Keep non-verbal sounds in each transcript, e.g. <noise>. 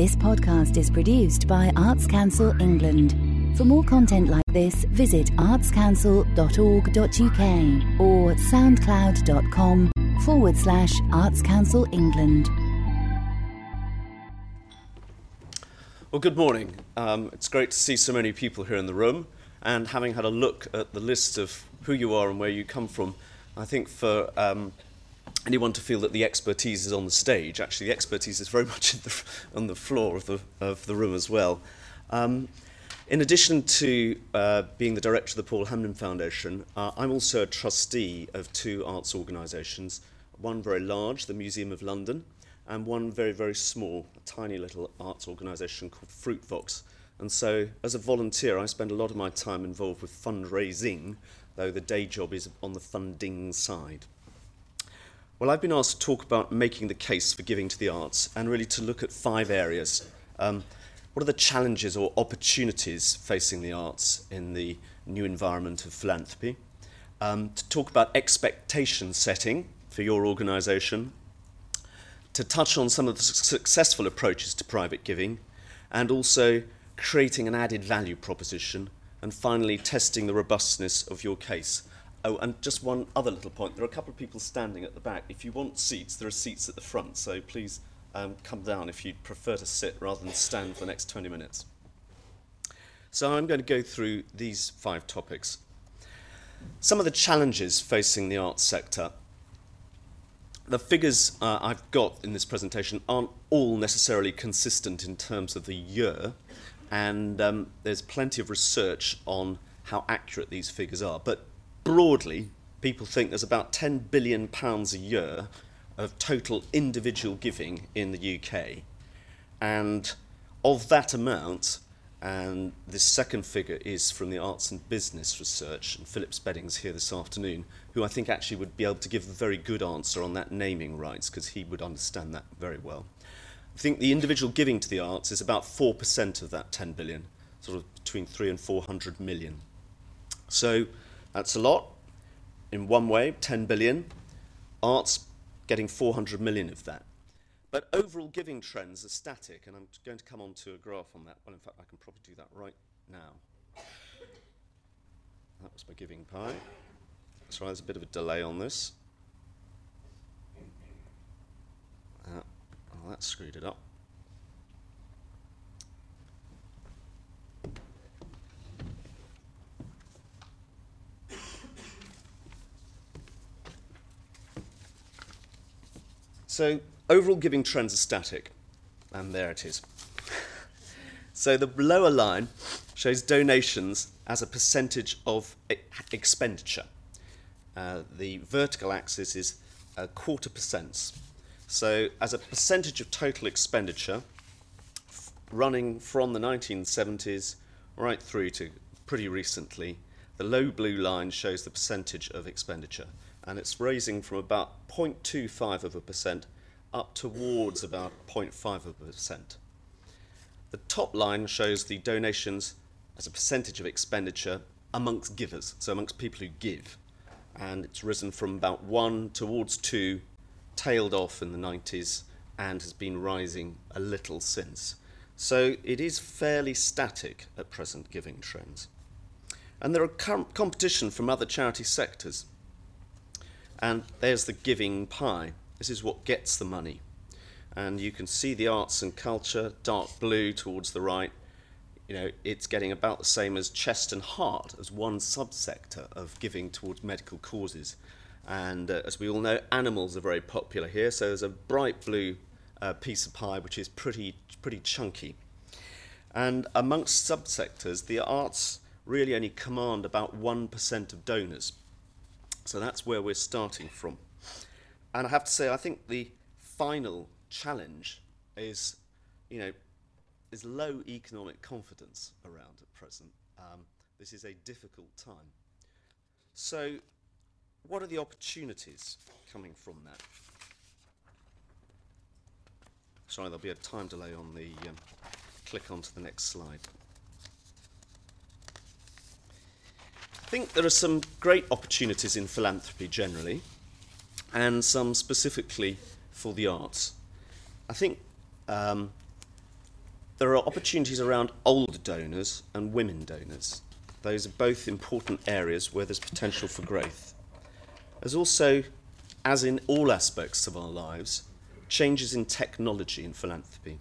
This podcast is produced by Arts Council England. For more content like this, visit artscouncil.org.uk or soundcloud.com forward slash Arts Council England. Well, good morning. Um, it's great to see so many people here in the room. And having had a look at the list of who you are and where you come from, I think for um, anyone to feel that the expertise is on the stage, actually, the expertise is very <laughs> much the, on the floor of the, of the room as well. Um, in addition to uh, being the director of the Paul Hamlyn Foundation, uh, I'm also a trustee of two arts organisations, one very large, the Museum of London, and one very, very small, a tiny little arts organisation called Fruitvox. And so, as a volunteer, I spend a lot of my time involved with fundraising, though the day job is on the funding side. Well, I've been asked to talk about making the case for giving to the arts and really to look at five areas. Um, what are the challenges or opportunities facing the arts in the new environment of philanthropy? Um, to talk about expectation setting for your organisation, to touch on some of the successful approaches to private giving, and also creating an added value proposition, and finally testing the robustness of your case. Oh, and just one other little point. There are a couple of people standing at the back. If you want seats, there are seats at the front, so please um, come down if you'd prefer to sit rather than stand for the next 20 minutes. So I'm going to go through these five topics. Some of the challenges facing the arts sector. The figures uh, I've got in this presentation aren't all necessarily consistent in terms of the year, and um, there's plenty of research on how accurate these figures are. But broadly, people think there's about 10 billion pounds a year of total individual giving in the UK. And of that amount, and this second figure is from the Arts and Business Research, and Philip Spedding's here this afternoon, who I think actually would be able to give a very good answer on that naming rights, because he would understand that very well. I think the individual giving to the arts is about 4% of that 10 billion, sort of between 3 and 400 million. So that's a lot. In one way, 10 billion. Arts getting 400 million of that. But overall giving trends are static, and I'm going to come on to a graph on that. Well, in fact, I can probably do that right now. That was my giving pie. Sorry, there's a bit of a delay on this. Uh, oh, that screwed it up. So overall giving trends are static, and there it is. <laughs> so the lower line shows donations as a percentage of expenditure. Uh, the vertical axis is a quarter percent. So as a percentage of total expenditure, running from the 1970s right through to pretty recently, the low blue line shows the percentage of expenditure and it's raising from about 0.25 of a percent up towards about 0.5 of a percent. The top line shows the donations as a percentage of expenditure amongst givers, so amongst people who give. And it's risen from about 1 towards 2, tailed off in the 90s, and has been rising a little since. So it is fairly static at present giving trends. And there are com- competition from other charity sectors. And there's the giving pie. This is what gets the money. And you can see the arts and culture, dark blue towards the right. You know, it's getting about the same as chest and heart as one subsector of giving towards medical causes. And uh, as we all know, animals are very popular here. So there's a bright blue uh, piece of pie which is pretty, pretty chunky. And amongst subsectors, the arts really only command about 1% of donors. So that's where we're starting from. And I have to say, I think the final challenge is, you know, is low economic confidence around at present. Um, this is a difficult time. So, what are the opportunities coming from that? Sorry, there'll be a time delay on the um, click onto the next slide. Think there are some great opportunities in philanthropy generally, and some specifically for the arts. I think um, there are opportunities around older donors and women donors. Those are both important areas where there's potential for growth. There's also, as in all aspects of our lives, changes in technology and philanthropy,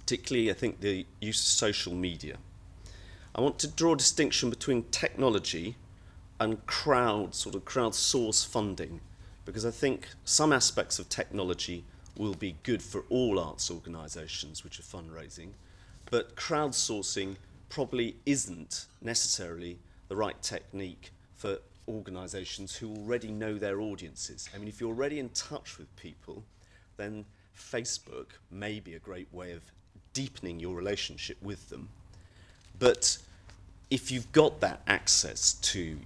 particularly, I think, the use of social media. I want to draw a distinction between technology and crowd, sort of crowdsource funding, because I think some aspects of technology will be good for all arts organisations which are fundraising, but crowdsourcing probably isn't necessarily the right technique for organisations who already know their audiences. I mean, if you're already in touch with people, then Facebook may be a great way of deepening your relationship with them. But if you've got that access to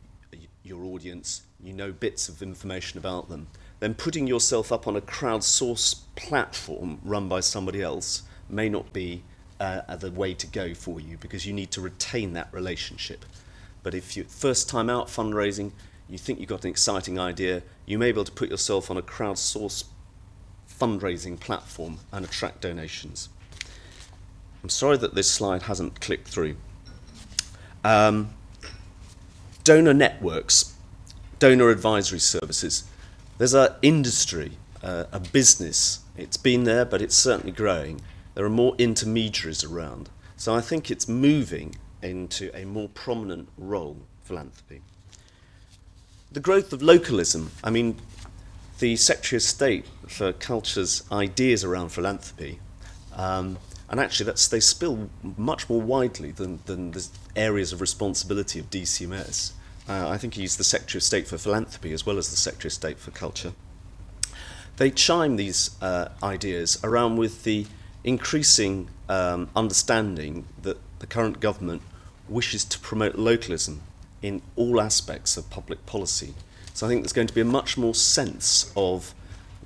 your audience, you know bits of information about them, then putting yourself up on a crowdsourced platform run by somebody else may not be uh, the way to go for you because you need to retain that relationship. But if you're first time out fundraising, you think you've got an exciting idea, you may be able to put yourself on a crowdsourced fundraising platform and attract donations. I'm sorry that this slide hasn't clicked through. Um, donor networks, donor advisory services. There's an industry, uh, a business. It's been there, but it's certainly growing. There are more intermediaries around. So I think it's moving into a more prominent role, philanthropy. The growth of localism. I mean, the Secretary of State for Culture's ideas around philanthropy um, and actually, that's, they spill much more widely than, than the areas of responsibility of DCMS. Uh, I think he's the Secretary of State for Philanthropy as well as the Secretary of State for Culture. They chime these uh, ideas around with the increasing um, understanding that the current government wishes to promote localism in all aspects of public policy. So I think there's going to be a much more sense of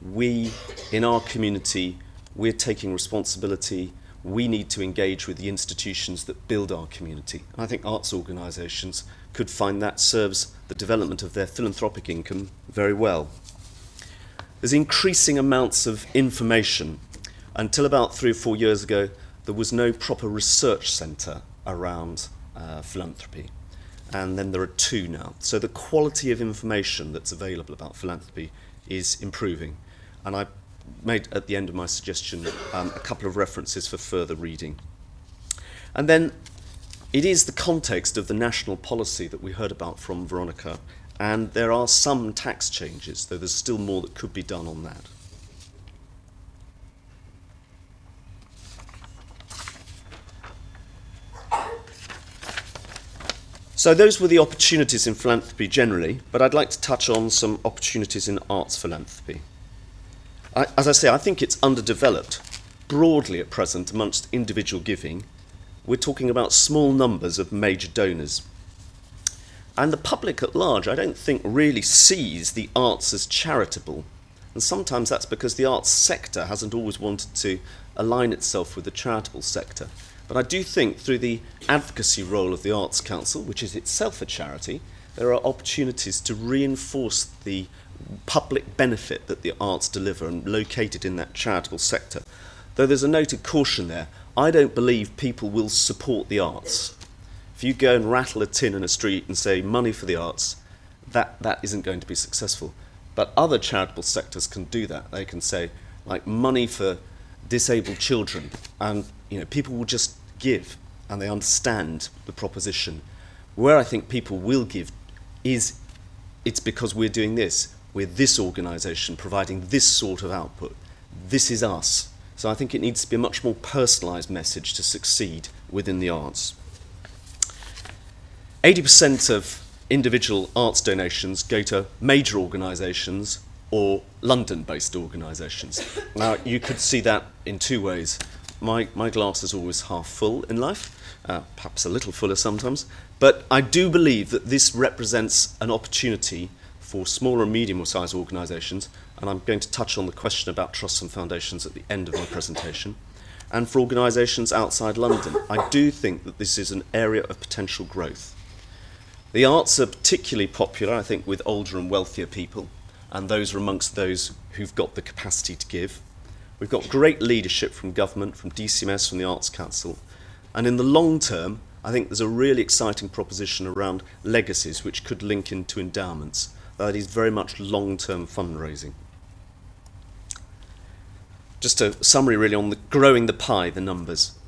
we in our community, we're taking responsibility we need to engage with the institutions that build our community. And I think arts organisations could find that serves the development of their philanthropic income very well. There's increasing amounts of information. Until about three or four years ago, there was no proper research centre around uh, philanthropy. And then there are two now. So the quality of information that's available about philanthropy is improving. And I made at the end of my suggestion um, a couple of references for further reading. And then it is the context of the national policy that we heard about from Veronica, and there are some tax changes, though there's still more that could be done on that. So, those were the opportunities in philanthropy generally, but I'd like to touch on some opportunities in arts philanthropy. I, as I say, I think it's underdeveloped broadly at present amongst individual giving. We're talking about small numbers of major donors. And the public at large, I don't think, really sees the arts as charitable. And sometimes that's because the arts sector hasn't always wanted to align itself with the charitable sector. But I do think through the advocacy role of the Arts Council, which is itself a charity, there are opportunities to reinforce the public benefit that the arts deliver and located in that charitable sector. Though there's a noted caution there, I don't believe people will support the arts. If you go and rattle a tin in a street and say money for the arts, that, that isn't going to be successful. But other charitable sectors can do that. They can say, like, money for disabled children, and you know, people will just give and they understand the proposition. Where I think people will give is it's because we're doing this we're this organisation providing this sort of output. This is us. So I think it needs to be a much more personalised message to succeed within the arts. 80% of individual arts donations go to major organisations or London based organisations. Now, you could see that in two ways. My, my glass is always half full in life, uh, perhaps a little fuller sometimes, but I do believe that this represents an opportunity for smaller and medium sized organisations, and I'm going to touch on the question about trusts and foundations at the end of my presentation, and for organisations outside London. I do think that this is an area of potential growth. The arts are particularly popular, I think, with older and wealthier people, and those are amongst those who've got the capacity to give. We've got great leadership from government, from DCMS, from the Arts Council. And in the long term, I think there's a really exciting proposition around legacies which could link into endowments. Uh, that is very much long term fundraising. Just a summary really on the growing the pie, the numbers.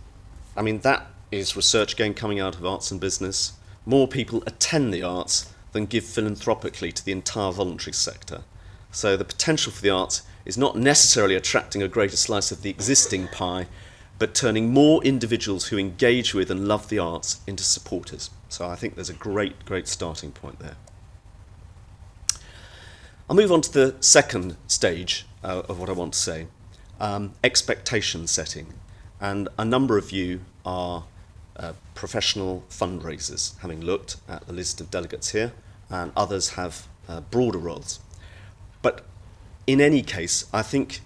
I mean, that is research again coming out of arts and business. More people attend the arts than give philanthropically to the entire voluntary sector. So the potential for the arts is not necessarily attracting a greater slice of the existing pie, but turning more individuals who engage with and love the arts into supporters. So I think there's a great, great starting point there. I'll move on to the second stage uh, of what I want to say um, expectation setting. And a number of you are uh, professional fundraisers, having looked at the list of delegates here, and others have uh, broader roles. But in any case, I think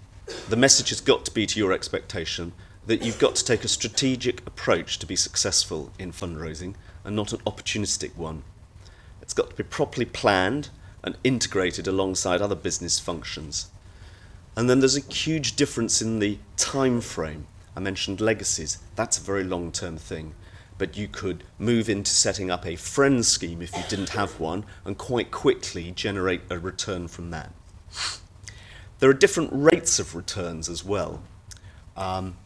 the message has got to be to your expectation that you've got to take a strategic approach to be successful in fundraising and not an opportunistic one. It's got to be properly planned and integrated alongside other business functions. And then there's a huge difference in the time frame. I mentioned legacies. That's a very long term thing. But you could move into setting up a friend scheme if you didn't have one and quite quickly generate a return from that. There are different rates of returns as well. Um,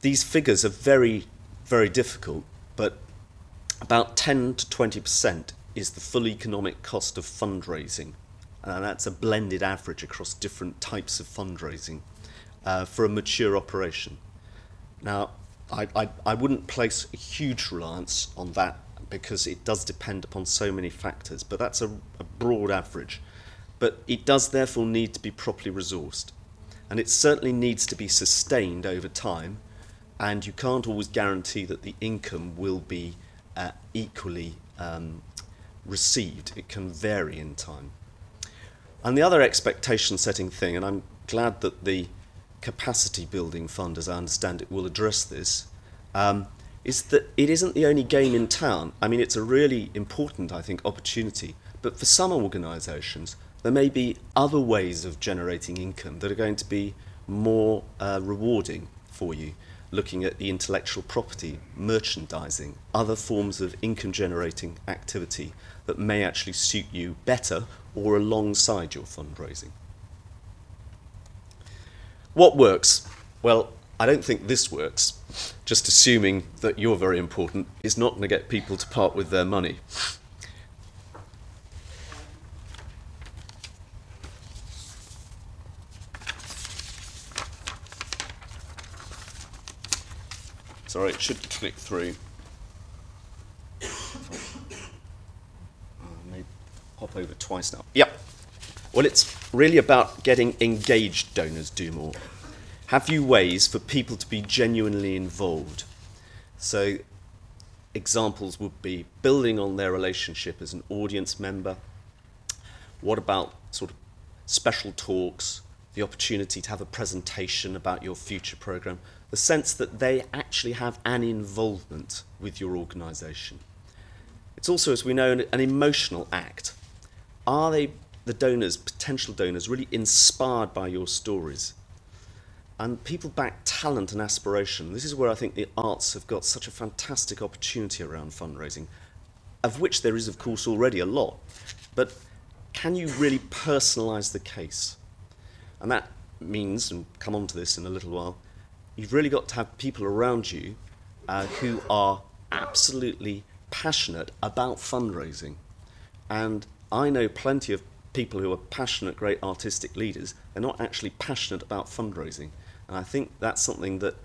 these figures are very, very difficult, but about 10 to 20% is the full economic cost of fundraising. And that's a blended average across different types of fundraising uh, for a mature operation. Now, I, I, I wouldn't place a huge reliance on that because it does depend upon so many factors, but that's a, a broad average. But it does therefore need to be properly resourced. And it certainly needs to be sustained over time, and you can't always guarantee that the income will be uh, equally um, received. It can vary in time. And the other expectation setting thing, and I'm glad that the capacity building fund, as I understand it, will address this, um, is that it isn't the only game in town. I mean, it's a really important, I think, opportunity. But for some organisations, there may be other ways of generating income that are going to be more uh, rewarding for you. Looking at the intellectual property, merchandising, other forms of income generating activity that may actually suit you better or alongside your fundraising. What works? Well, I don't think this works. Just assuming that you're very important is not going to get people to part with their money. Sorry, it should click through. <coughs> Oh, hop over twice now. Yep. Well, it's really about getting engaged donors do more. Have you ways for people to be genuinely involved? So, examples would be building on their relationship as an audience member. What about sort of special talks, the opportunity to have a presentation about your future program, the sense that they actually have an involvement with your organisation. It's also, as we know, an, an emotional act are they, the donors, potential donors, really inspired by your stories? And people back talent and aspiration. This is where I think the arts have got such a fantastic opportunity around fundraising, of which there is, of course, already a lot. But can you really personalise the case? And that means, and come on to this in a little while, you've really got to have people around you uh, who are absolutely passionate about fundraising and I know plenty of people who are passionate, great artistic leaders. They're not actually passionate about fundraising. And I think that's something that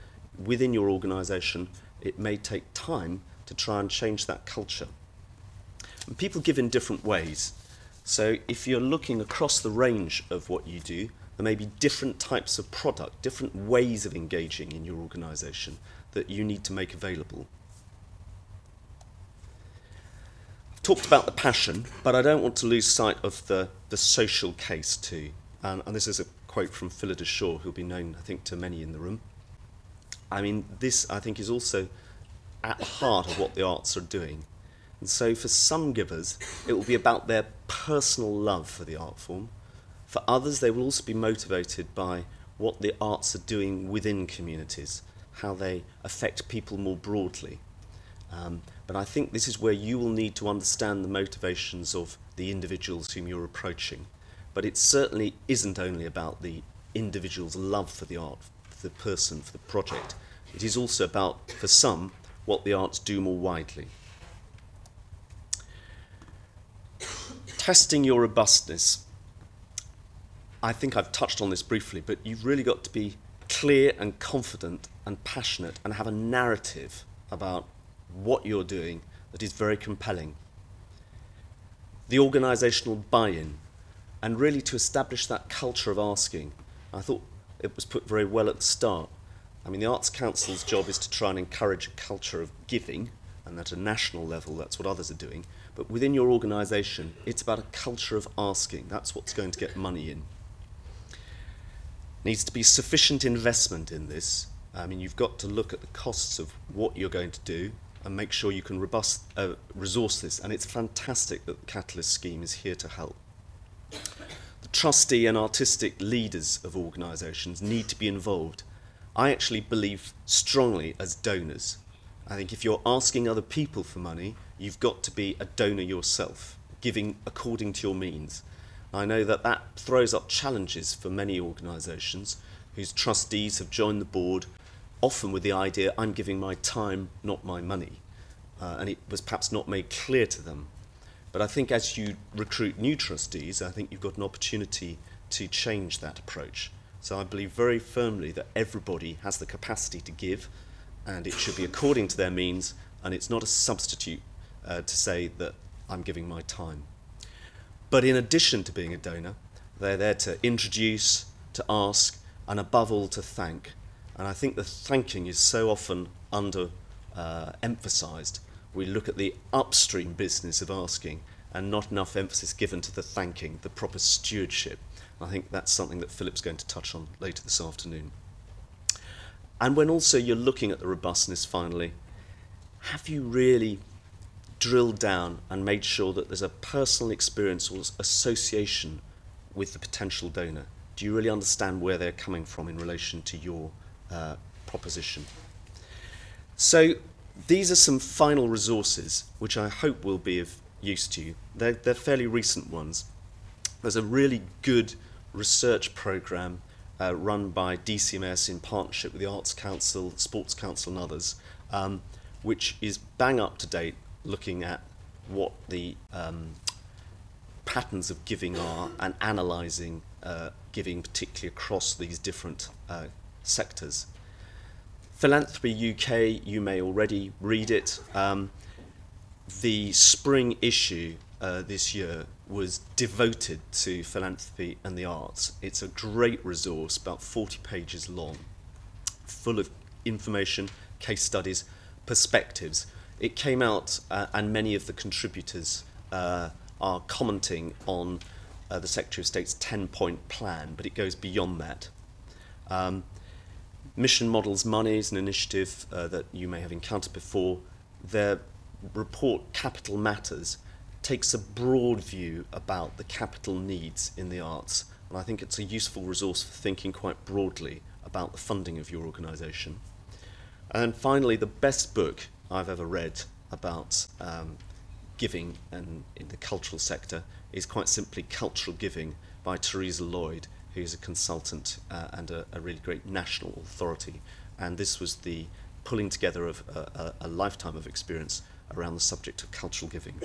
within your organisation, it may take time to try and change that culture. And people give in different ways. So if you're looking across the range of what you do, there may be different types of product, different ways of engaging in your organisation that you need to make available. I've talked about the passion, but I don't want to lose sight of the, the social case too. And, and this is a quote from Phyllida Shaw, who'll be known, I think, to many in the room. I mean, this, I think, is also at the heart of what the arts are doing. And so, for some givers, it will be about their personal love for the art form. For others, they will also be motivated by what the arts are doing within communities, how they affect people more broadly. Um, but I think this is where you will need to understand the motivations of the individuals whom you're approaching. But it certainly isn't only about the individual's love for the art, for the person, for the project. It is also about, for some, what the arts do more widely. Testing your robustness. I think I've touched on this briefly, but you've really got to be clear and confident and passionate and have a narrative about what you're doing that is very compelling. The organisational buy in, and really to establish that culture of asking. I thought it was put very well at the start. I mean, the Arts Council's job is to try and encourage a culture of giving, and at a national level, that's what others are doing. But within your organisation, it's about a culture of asking. That's what's going to get money in. Needs to be sufficient investment in this. I mean, you've got to look at the costs of what you're going to do and make sure you can robust, uh, resource this. And it's fantastic that the Catalyst scheme is here to help. The trustee and artistic leaders of organisations need to be involved. I actually believe strongly as donors. I think if you're asking other people for money, you've got to be a donor yourself, giving according to your means. I know that that throws up challenges for many organisations whose trustees have joined the board often with the idea I'm giving my time, not my money. Uh, and it was perhaps not made clear to them. But I think as you recruit new trustees, I think you've got an opportunity to change that approach. So I believe very firmly that everybody has the capacity to give, and it should be according to their means, and it's not a substitute uh, to say that I'm giving my time. But in addition to being a donor, they're there to introduce, to ask, and above all to thank. And I think the thanking is so often under uh, emphasized. We look at the upstream business of asking and not enough emphasis given to the thanking, the proper stewardship. I think that's something that Philip's going to touch on later this afternoon. And when also you're looking at the robustness finally, have you really drilled down and made sure that there's a personal experience or association with the potential donor? Do you really understand where they're coming from in relation to your uh, proposition. So these are some final resources which I hope will be of use to you. They're, they're fairly recent ones. There's a really good research program uh, run by DCMS in partnership with the Arts Council, Sports Council, and others, um, which is bang up to date looking at what the um, patterns of giving are and analysing uh, giving, particularly across these different uh, sectors. Philanthropy UK, you may already read it. Um, the spring issue uh, this year was devoted to philanthropy and the arts. It's a great resource, about 40 pages long, full of information, case studies, perspectives. It came out, uh, and many of the contributors uh, are commenting on uh, the Secretary of State's 10 point plan, but it goes beyond that. Um, Mission Models Money is an initiative uh, that you may have encountered before. Their report, Capital Matters, takes a broad view about the capital needs in the arts, and I think it's a useful resource for thinking quite broadly about the funding of your organisation. And finally, the best book I've ever read about um, giving and in the cultural sector is quite simply Cultural Giving by Theresa Lloyd, who's a consultant uh, and a, a, really great national authority. And this was the pulling together of a, a, a lifetime of experience around the subject of cultural giving.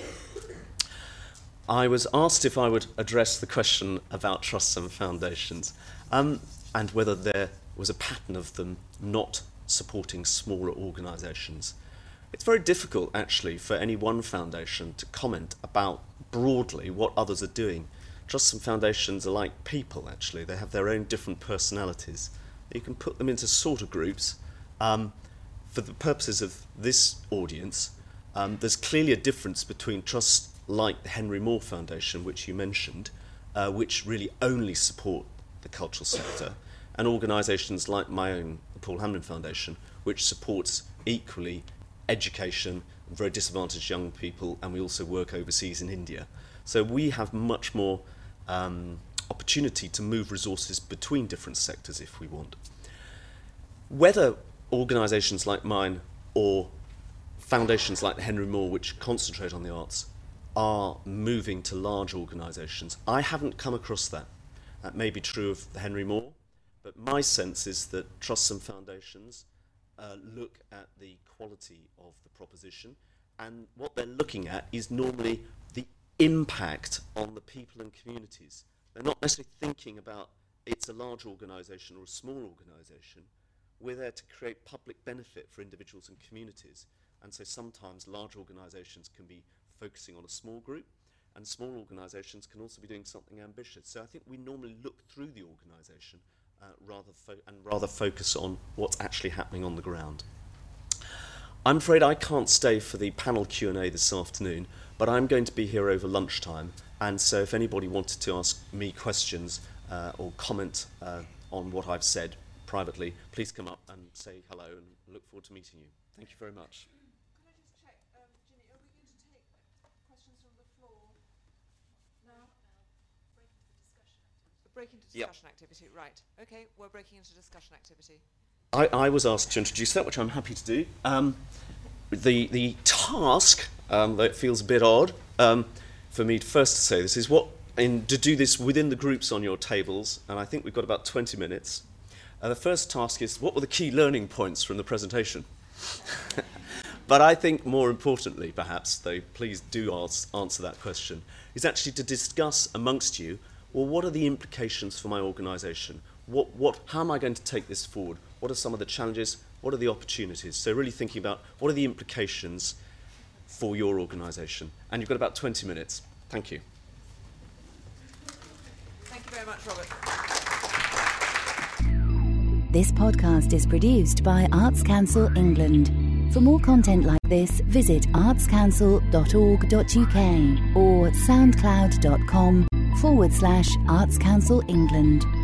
I was asked if I would address the question about trusts and foundations um, and whether there was a pattern of them not supporting smaller organisations. It's very difficult, actually, for any one foundation to comment about broadly what others are doing Trusts and foundations are like people, actually. They have their own different personalities. You can put them into sort of groups. Um, for the purposes of this audience, um, there's clearly a difference between trusts like the Henry Moore Foundation, which you mentioned, uh, which really only support the cultural sector, and organisations like my own, the Paul Hamlyn Foundation, which supports equally education, very disadvantaged young people, and we also work overseas in India. So we have much more um, opportunity to move resources between different sectors if we want. Whether organisations like mine or foundations like the Henry Moore, which concentrate on the arts, are moving to large organisations, I haven't come across that. That may be true of the Henry Moore, but my sense is that trusts and foundations uh, look at the quality of the proposition, and what they're looking at is normally the impact on the people and communities. They're not necessarily thinking about it's a large organisation or a small organisation. We're there to create public benefit for individuals and communities. And so sometimes large organisations can be focusing on a small group, and small organisations can also be doing something ambitious. So I think we normally look through the organisation uh, rather and rather focus on what's actually happening on the ground. I'm afraid I can't stay for the panel Q&A this afternoon, but I'm going to be here over lunchtime, and so if anybody wanted to ask me questions uh, or comment uh, on what I've said privately, please come up and say hello and look forward to meeting you. Thank you very much. Break into discussion yep. activity, right. Okay, we're breaking into discussion activity. I, I was asked to introduce that, which I'm happy to do. Um, the, the task, um, that feels a bit odd, um, for me first to say this is what, in, to do this within the groups on your tables, and I think we've got about 20 minutes. Uh, the first task is what were the key learning points from the presentation? <laughs> but I think more importantly, perhaps, though, please do ask, answer that question, is actually to discuss amongst you well, what are the implications for my organisation? What, what, how am I going to take this forward? What are some of the challenges? What are the opportunities? So, really thinking about what are the implications for your organisation. And you've got about 20 minutes. Thank you. Thank you very much, Robert. This podcast is produced by Arts Council England. For more content like this, visit artscouncil.org.uk or soundcloud.com forward slash Arts Council England.